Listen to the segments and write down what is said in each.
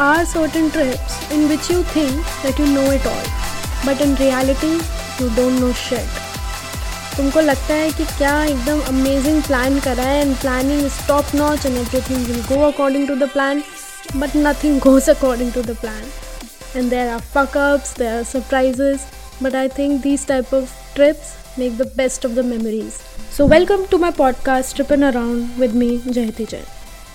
are certain trips in which you think that you know it all, but in reality, you don't know shit. तुमको लगता है कि क्या एकदम amazing plan करा है and planning is top notch and everything will go according to the plan but nothing goes according to the plan and there are fuck ups, there are surprises, but I think these type of trips make the best of the memories. So, welcome to my podcast, Tripping Around with me, Jayati Jain.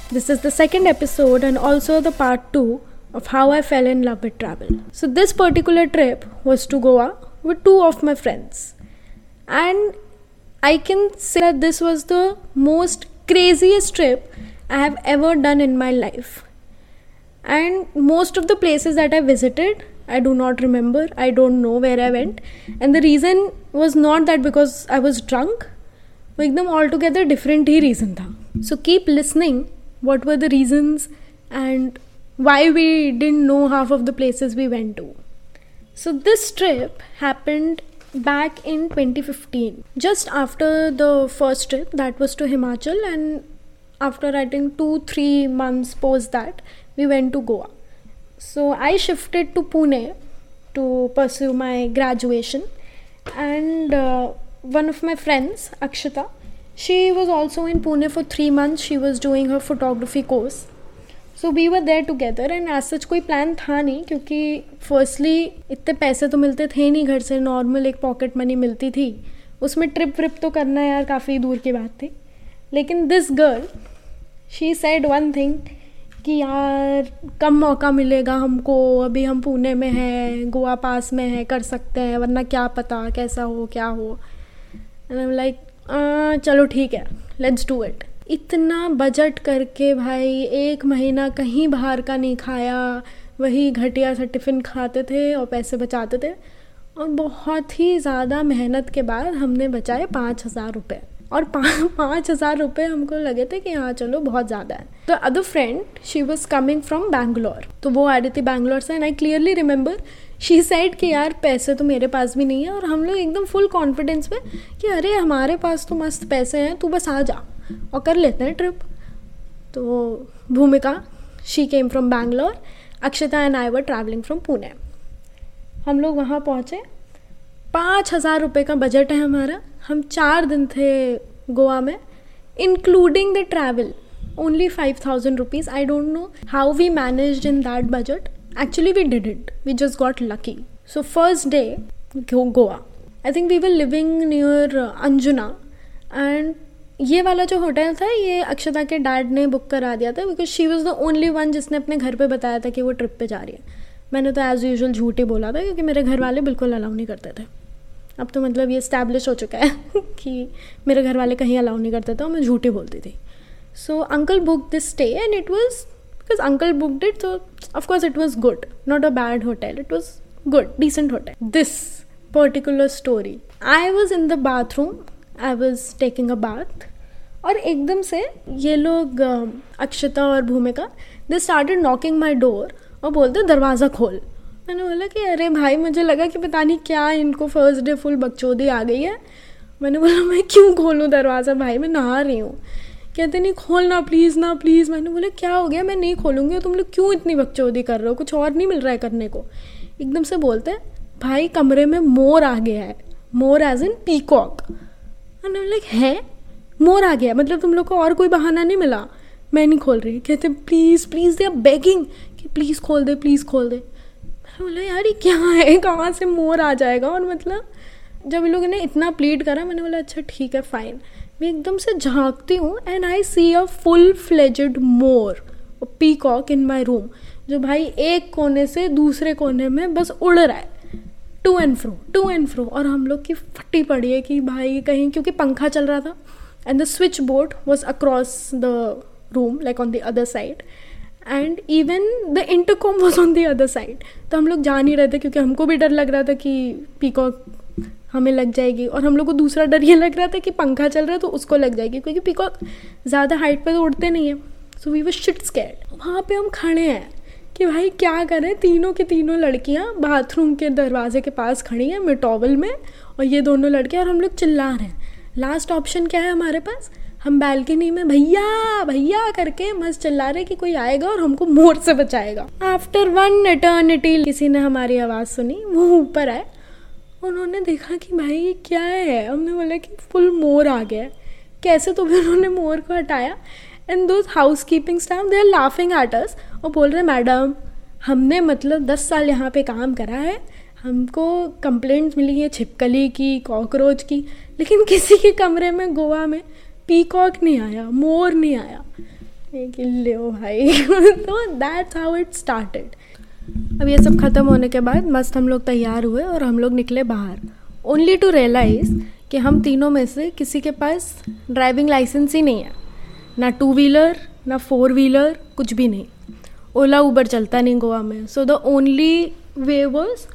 This is the second episode and also the part 2 of how I fell in love with travel. So, this particular trip was to Goa with two of my friends. And I can say that this was the most craziest trip I have ever done in my life. And most of the places that I visited, I do not remember. I don't know where I went. And the reason was not that because I was drunk, वो एकदम all together different ही reason था so keep listening what were the reasons and why we didn't know half of the places we went to. So, this trip happened back in 2015, just after the first trip that was to Himachal, and after I think two, three months post that, we went to Goa. So, I shifted to Pune to pursue my graduation, and uh, one of my friends, Akshita, she was also in Pune for three months. She was doing her photography course. So we were there together and as such कोई plan था नहीं क्योंकि firstly इतने पैसे तो मिलते थे नहीं घर से नॉर्मल एक पॉकेट मनी मिलती थी उसमें ट्रिप व्रिप तो करना यार काफ़ी दूर की बात थी लेकिन this girl she said one thing कि यार कम मौका मिलेगा हमको, अभी हम पुणे में हैं, गोवा पास में है, कर सकते हैं, वरना क्या पता कैसा हो, क्या हो एंड आई लाइक चलो ठीक है लेट्स डू इट इतना बजट करके भाई, एक महीना कहीं बाहर का नहीं खाया, वही घटिया सा टिफ़िन खाते थे और पैसे बचाते थे। और बहुत ही ज़्यादा मेहनत के बाद हमने बचाए पाँच हज़ार रुपये और पाँच हज़ार रुपये हमको लगे थे कि हाँ चलो बहुत ज़्यादा है। तो other friend she was coming from Bangalore तो वो आ रही थी बैंगलोर से and I clearly remember she said कि यार, पैसे तो मेरे पास भी नहीं है और हम लोग एकदम फुल कॉन्फिडेंस में कि अरे, हमारे पास तो मस्त पैसे हैं, तू बस आ जा और कर लेते हैं ट्रिप तो Bhumika she came from Bangalore Akshata and I were travelling from Pune हम लोग वहाँ पहुँचे। पाँच हज़ार रुपये का बजट है हमारा। हम चार दिन थे गोवा में including the travel only five thousand rupees I don't know how we manage in that budget Actually, we didn't. We just got lucky. So, first day, Goa. I think we were living near Anjuna and ये वाला जो hotel था ये अक्षता के dad ने book करा दिया था because she was the only one जिसने अपने घर पे बताया था कि वो ट्रिप पे जा रही है मैंने तो एज़ यूजल झूठ ही बोला था क्योंकि मेरे घर वाले बिल्कुल अलाउ नहीं करते थे अब तो मतलब ये स्टैब्लिश हो चुका है कि मेरे घर वाले कहीं अलाउ नहीं करते थे और मैं झूठी बोलती थी so uncle book this stay and it was because uncle booked it so of course it was good not a bad hotel it was good decent hotel this particular story I was in the bathroom I was taking a bath और एकदम से ये लोग अक्षता और Bhumika they started knocking my door और बोलते, दरवाज़ा खोल. मैंने बोला कि, अरे भाई, मुझे लगा कि पता नहीं क्या इनको फ़र्स्ट डे फुल बकचोदी आ गई है. मैंने बोला, मैं क्यों खोलूँ दरवाज़ा? भाई, मैं नहा रही हूँ. कहते, नहीं खोलना प्लीज़ ना प्लीज़ मैंने बोला, क्या हो गया? मैं नहीं खोलूँगी तुम लोग क्यों इतनी बकचौदी कर रहे हो? कुछ और नहीं मिल रहा है करने को? एकदम से बोलते हैं, भाई, कमरे में मोर आ गया है। मोर एज इन पीकॉक लाइक, है? मोर आ गया मतलब तुम लोग को और कोई बहाना नहीं मिला? मैं नहीं खोल रही। कहते please please they are begging कि प्लीज़ खोल दे प्लीज़ खोल दे. मैंने बोला, यार, ये क्या है? कहाँ से मोर आ जाएगा? और मतलब जब इन लोगों ने इतना प्लीड करा, मैंने बोला अच्छा ठीक है फ़ाइन मैं एकदम से झांकती हूँ and I see a full fledged more peacock in my room जो भाई एक कोने से दूसरे कोने में बस उड़ रहा है। To and fro to and fro और हम लोग की फटी पड़ी है कि भाई कहीं, क्योंकि पंखा चल रहा था and the switch board was across the room like on the other side and even the intercom was on the other side तो हम लोग जा नहीं रहे थे, क्योंकि हमको भी डर लग रहा था कि पीकॉक हमें लग जाएगी। और हम लोग को दूसरा डर ये लग रहा था कि पंखा चल रहा है तो उसको लग जाएगी, क्योंकि पीकॉक ज़्यादा हाइट पर तो उड़ते नहीं है। सो वी वो शिट स्कैड वहाँ पर हम खड़े हैं कि भाई क्या करें? तीनों की तीनों लड़कियाँ बाथरूम के दरवाजे के पास खड़ी हैं मिटॉवल में और ये दोनों लड़के और हम लोग चिल्ला रहे हैं। लास्ट ऑप्शन क्या है हमारे पास? हम बैल्कनी में भैया भैया करके मस्त चिल्ला रहे कि कोई आएगा और हमको मोर से बचाएगा। आफ्टर वन एटर्निटी किसी ने हमारी आवाज़ सुनी, वो ऊपर आए। उन्होंने देखा कि भाई, ये क्या है? हमने बोला कि फुल मोर आ गया कैसे तो फिर उन्होंने मोर को हटाया। एंड दो housekeeping staff they are laughing at us और बोल रहे, मैडम, हमने मतलब दस साल यहाँ पे काम करा है। हमको कंप्लेंट्स मिली है छिपकली की कॉकरोच की। लेकिन किसी के कमरे में, गोवा में पीकॉक नहीं आया, मोर नहीं आया। ले भाई तो दैट्स हाउ इट स्टार्टेड अब ये सब ख़त्म होने के बाद मस्त हम लोग तैयार हुए और हम लोग निकले बाहर। ओनली टू रियलाइज़ कि हम तीनों में से किसी के पास ड्राइविंग लाइसेंस ही नहीं है। ना टू व्हीलर ना फोर व्हीलर कुछ भी नहीं। ओला उबर चलता नहीं गोवा में। So the only way was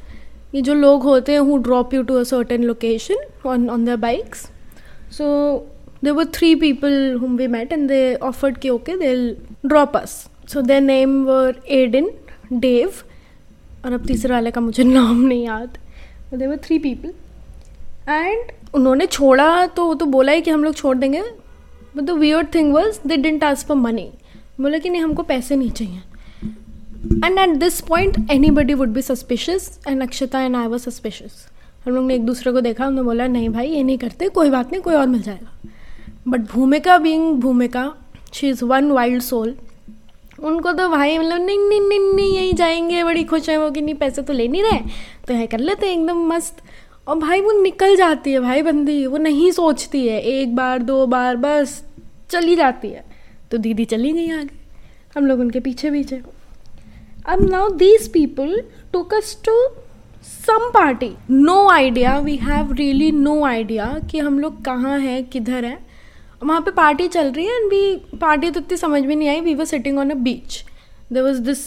ये जो लोग होते हैं who drop you to a certain location on on the bikes so they were three people whom we met and they offered कि okay they drop us so their name were Aiden Dave और अब तीसरे वाले का मुझे नाम नहीं याद। They were three people and उन्होंने छोड़ा तो वो तो बोला ही कि हम लोग छोड़ देंगे। But the weird thing was they didn't ask for money बोला कि नहीं, हमको पैसे नहीं चाहिए। And at this point anybody would be suspicious and Akshata and I was suspicious हम लोग ने एक दूसरे को देखा, हमने बोला, नहीं भाई, ये नहीं करते, कोई बात नहीं, कोई और मिल जाएगा. But Bhumika being Bhumika she is one wild soul उनको तो भाई मतलब नहीं नहीं नहीं नहीं, यही जाएँगे, बड़ी खुश है वो कि नहीं, पैसे तो ले नहीं रहे। तो है कर लेते हैं एकदम मस्त। और भाई वो निकल जाती है भाई बंदी, वो नहीं सोचती है। एक बार, दो बार, बस चली जाती है। तो दीदी चली गई आगे। हम लोग उनके पीछे पीछे। अब now these people took to some party no idea we have really no idea कि हम लोग कहाँ हैं, किधर हैं। वहाँ पे पार्टी चल रही है एंड भी पार्टी तो इतनी समझ में नहीं आई। We were sitting on a beach there was this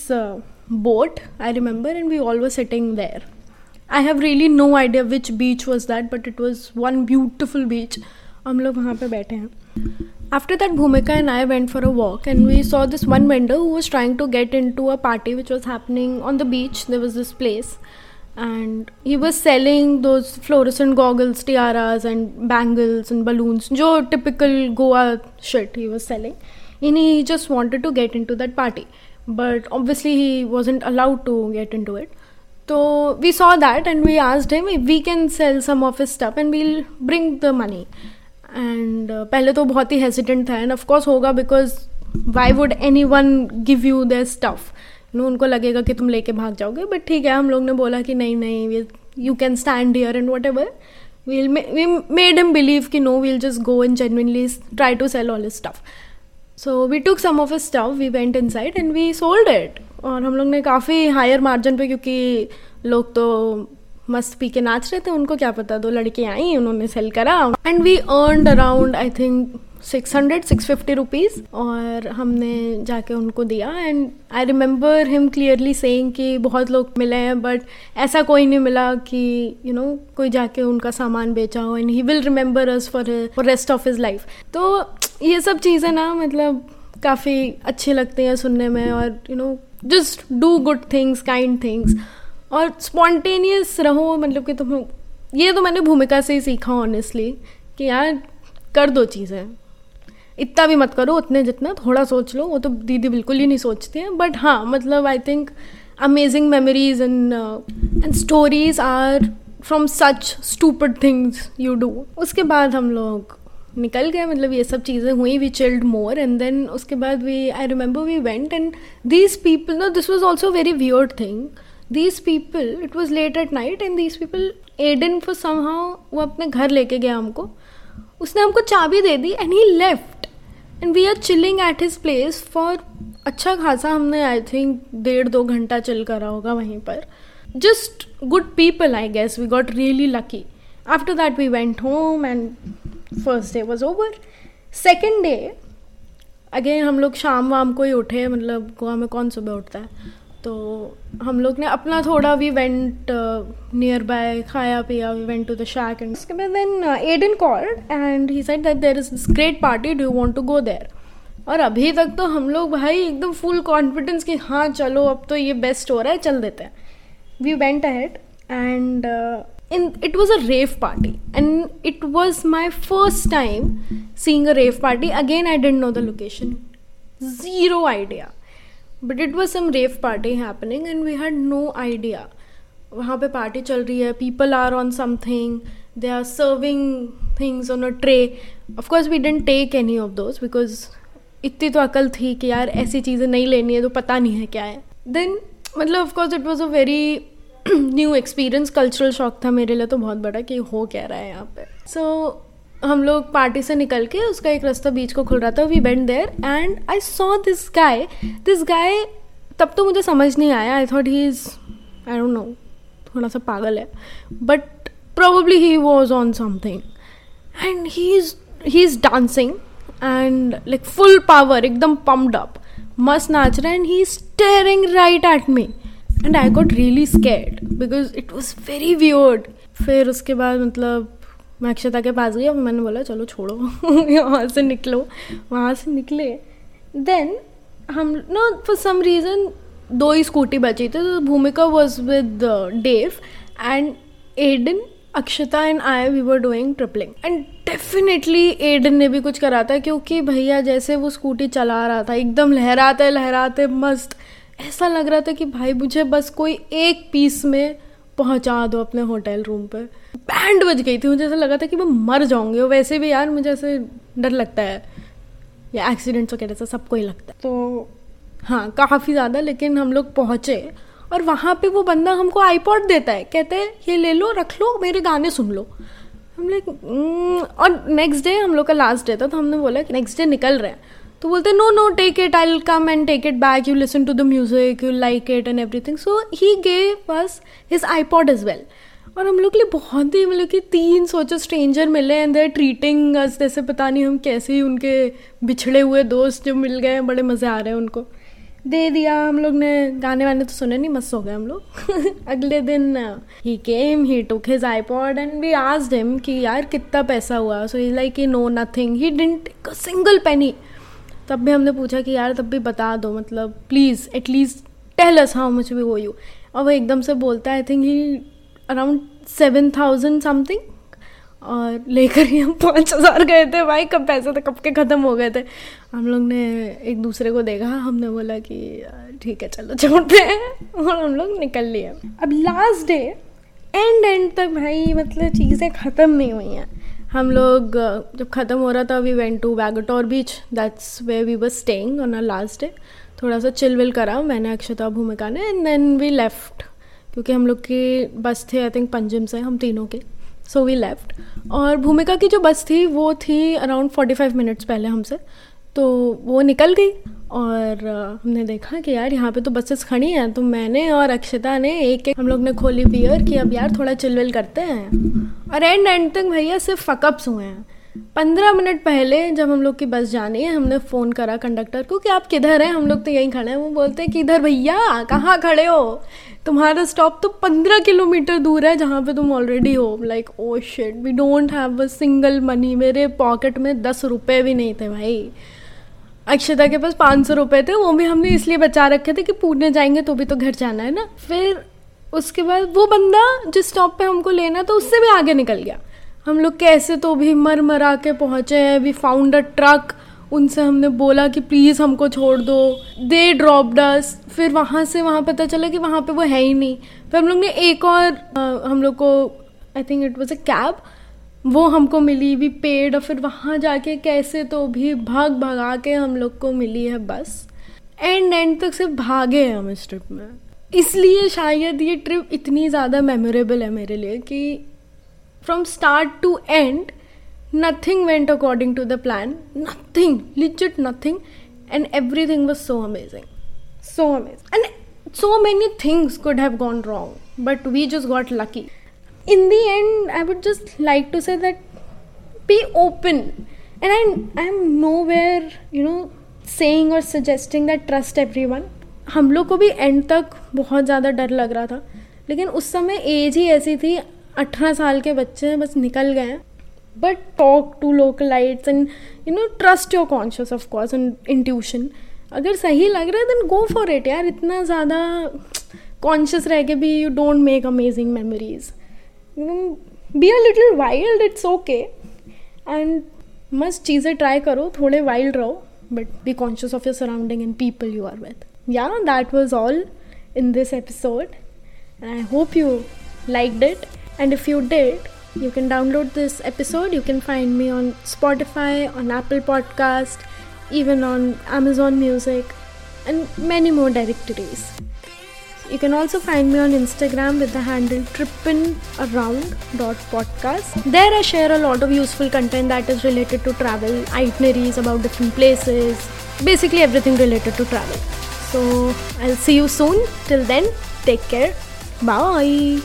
boat I remember and we all were sitting there I have really no idea which beach was that but it was one beautiful beach हम लोग वहाँ पे बैठे हैं। After that Bhumika and I went for a walk and we saw this one vendor who was trying to get in to a party which was happening on the beach there was this place and he was selling those fluorescent goggles, tiaras, and bangles and balloons. Jo typical Goa shit he was selling. And he just wanted to get into that party. But obviously he wasn't allowed to get into it. So we saw that and we asked him if we can sell some of his stuff and we'll bring the money. And uh, पहले तो बहुत ही hesitant था and of course होगा because why would anyone give you the stuff no, उनको लगेगा कि तुम लेके भाग जाओगे। बट ठीक है, हम लोग ने बोला कि नहीं नहीं you can stand here and whatever we'll we made him believe कि no we'll just go and genuinely try to sell all stuff so we took some of his stuff we went inside and we sold it और हम लोग ने काफ़ी higher margin पे, क्योंकि लोग तो मस्त पी के नाच रहे थे, उनको क्या पता, दो लड़के आई, उन्होंने सेल करा। And we earn around I think six hundred six fifty rupees और हमने जाके उनको दिया and I remember him clearly saying कि बहुत लोग मिले हैं बट ऐसा कोई नहीं मिला कि यू you नो know, कोई जाके उनका सामान बेचा हो and he will remember us for for rest of his life तो ये सब चीज़ें ना मतलब काफ़ी अच्छी लगती हैं सुनने में और you know just do good things kind things और स्पॉन्टेनियस रहो मतलब कि तुम ये तो मैंने भूमिका से ही सीखा ऑनेस्टली कि यार कर दो चीज़ें। इतना भी मत करो, उतने जितना थोड़ा सोच लो, वो तो दीदी बिल्कुल ही नहीं सोचती हैं। बट हाँ मतलब I think amazing memories and and stories are from such stupid things you do उसके बाद हम लोग निकल गए मतलब ये सब चीज़ें हुई we chilled more and then उसके बाद we I remember we went and these people know this was also very weird thing these people it was late at night and these people Aidan for somehow वो अपने घर लेके गया हमको। उसने हमको चाबी दे दी and he left and we are chilling at his place for अच्छा खासा हमने आई थिंक डेढ़ दो घंटा चिल करा होगा वहीं पर। Just good people I guess we got really lucky after that we went home and first day was over second day again हम लोग शाम वाम को ही उठे मतलब गोवा में कौन सुबह उठता है? तो हम लोग ने अपना थोड़ा वी वेंट नियर बाय खाया पिया we went to the shack and उसके बाद then Aidan called and he said that there is this great party do want to go there और अभी तक तो हम लोग भाई एकदम फुल कॉन्फिडेंस कि हाँ चलो, अब तो ये बेस्ट हो रहा है, चल देते हैं। We went ahead and in, it was a rave party and it was my first time seeing a rave party. Again, i didn't know the location. Zero idea. But it was some rave party happening and we had no idea वहाँ पे party चल रही है people are on something they are serving things on a tray of course we didn't take any of those because इतनी तो अकल थी कि यार ऐसी चीज़ें नहीं लेनी है तो पता नहीं है क्या है। देन मतलब of course it was a very new experience cultural shock था मेरे लिए तो बहुत बड़ा कि हो क्या रहा है यहाँ पे। सो so, हम लोग पार्टी से निकल के उसका एक रास्ता बीच को खुल रहा था we went there and I saw this guy this guy तब तो मुझे समझ नहीं आया. I thought he is I don't know थोड़ा सा पागल है. But probably he was on something and he is he is dancing and like full power एकदम पम्प्ड अप मस्त नाच रहा है and he is staring right at me and I got really scared because it was very weird फिर उसके बाद मतलब मैं अक्षता के पास गई और मैंने बोला, चलो छोड़ो वहाँ से निकलो, वहाँ से निकले. देन हम नो फॉर सम रीज़न दो ही स्कूटी बची थी तो Bhumika was with Dave and Aidan Akshata and I we were doing tripling and definitely Aidan ने भी कुछ करा था, क्योंकि भैया जैसे वो स्कूटी चला रहा था, एकदम लहराते लहराते, मस्त। ऐसा लग रहा था कि भाई, मुझे बस कोई एक पीस में पहुँचा दो अपने होटल रूम पे बैंड बज गई थी मुझे ऐसा लगा था कि मैं मर जाऊँगी और वैसे भी यार मुझे ऐसे डर लगता है। या एक्सीडेंट्स वगैरह से सबको ही लगता है। तो हाँ काफ़ी ज़्यादा लेकिन हम लोग पहुँचे और वहाँ पे वो बंदा हमको आईपॉड देता है कहते हैं ये ले लो रख लो मेरे गाने सुन लो। हम लोग हम्म, और नेक्स्ट डे हम लोग का लास्ट डे था तो हमने बोला कि नेक्स्ट डे निकल रहे हैं। तो बोलते no no take it I come and take it back you listen to the music you like it and everything so he gave बस हिज आईपॉड इज़ वेल और हम लोग के लिए बहुत ही मतलब कि तीन सोचो स्ट्रेंजर मिले एंड देर ट्रीटिंग अस जैसे पता नहीं हम कैसे ही उनके बिछड़े हुए दोस्त जो मिल गए हैं, बड़े मज़े आ रहे हैं उनको। दे दिया, हम लोग ने गाने वाने तो सुने नहीं, मस्त हो गए हम लोग। अगले दिन he came he took his iPod and we आज हिम कि यार कितना पैसा हुआ? So he like he no nothing he didn't single penny तब भी हमने पूछा कि यार तब भी बता दो मतलब please at least tell us how much भी वो यू और वो एकदम से बोलता है I think he around seven thousand something और लेकर ही हम पाँच हज़ार गए थे। भाई, कब पैसे तो कब के ख़त्म हो गए थे? हम लोग ने एक दूसरे को देखा। हमने बोला कि, ठीक है, चलो छोड़ते हैं। और हम लोग निकल लिए। अब लास्ट डे एंड एंड तक भाई मतलब चीज़ें ख़त्म नहीं हुई हैं। हम लोग, जब ख़त्म हो रहा था we went to Vagator beach that's way we were staying on a last day थोड़ा सा चिल विल करा। मैंने अक्षता भूमिका ने एंड देन वी लेफ़्ट क्योंकि हम लोग की बस थे आई थिंक पंजिम से, हम तीनों के। सो वी लेफ़्ट और भूमिका की जो बस थी, वो थी अराउंड फोर्टी फाइव मिनट्स पहले हमसे। तो वो निकल गई और हमने देखा कि यार, यहाँ पे तो बसेस खड़ी हैं तो मैंने और अक्षता ने एक एक हम लोग ने खोली बियर कि अब यार थोड़ा चिलविल करते हैं। और एंड एंड तक भैया सिर्फ़ फकअप्स हुए हैं। पंद्रह मिनट पहले जब हम लोग की बस जानी है, हमने फ़ोन करा कंडक्टर को कि आप किधर हैं? हम लोग तो यहीं खड़े हैं। वो बोलते हैं कि इधर भैया, कहाँ खड़े हो? तुम्हारा स्टॉप तो पंद्रह किलोमीटर दूर है जहाँ पे तुम ऑलरेडी हो। Like oh shit we don't have a single money मेरे पॉकेट में दस रुपये भी नहीं थे भाई। अक्षता के पास पाँच सौ रुपये थे, वो भी हमने इसलिए बचा रखे थे कि पुणे जाएँगे तो भी तो घर जाना है ना। फिर उसके बाद वो बंदा जिस स्टॉप पे हमको लेना था, उससे भी आगे निकल गया। हम लोग कैसे तो भी मर मरा के पहुँचे हैं वी फाउंड अ ट्रक उनसे हमने बोला कि प्लीज़ हमको छोड़ दो. दे ड्रॉप डस फिर वहाँ से वहाँ पता चला कि वहाँ पे वो है ही नहीं. फिर हम लोग ने एक और आ, हम लोग को I think it was a cab वो हमको मिली वी पेड और फिर वहाँ जाके कैसे तो भी भाग भगा के हम लोग को मिली है बस. एंड एंड तक सिर्फ़ भागे हैं हम इस ट्रिप में. इसलिए शायद ये ट्रिप इतनी ज़्यादा मेमोरेबल है मेरे लिए कि from start to end nothing went according to the plan nothing legit nothing and every thing was so amazing so amaze and so many things could have gone wrong but we just got lucky in the end I would just like to say that be open and I I am nowhere you know saying or suggesting that trust everyone हम लोग को भी and तक बहुत ज़्यादा डर लग रहा था। लेकिन उस समय एज ही ऐसी थी अठारह साल के बच्चे हैं, बस निकल गए हैं। But talk to local localites and you know trust your conscious of course and intuition अगर सही लग रहा है देन गो फॉर इट यार। इतना ज़्यादा कॉन्शियस रह के भी you don't make amazing memories be a little wild it's okay and मस्त चीज़ें ट्राई करो, थोड़े वाइल्ड रहो but be conscious of your surrounding and people you are with yeah that was all in this episode and I hope you like it. And if you did you can download this episode you can find me on spotify on apple podcast even on amazon music and many more directories you can also find me on Instagram with the handle trippinaround.podcast. There I share a lot of useful content that is related to travel, itineraries about different places, basically everything related to travel. So I'll see you soon. Till then, take care. Bye.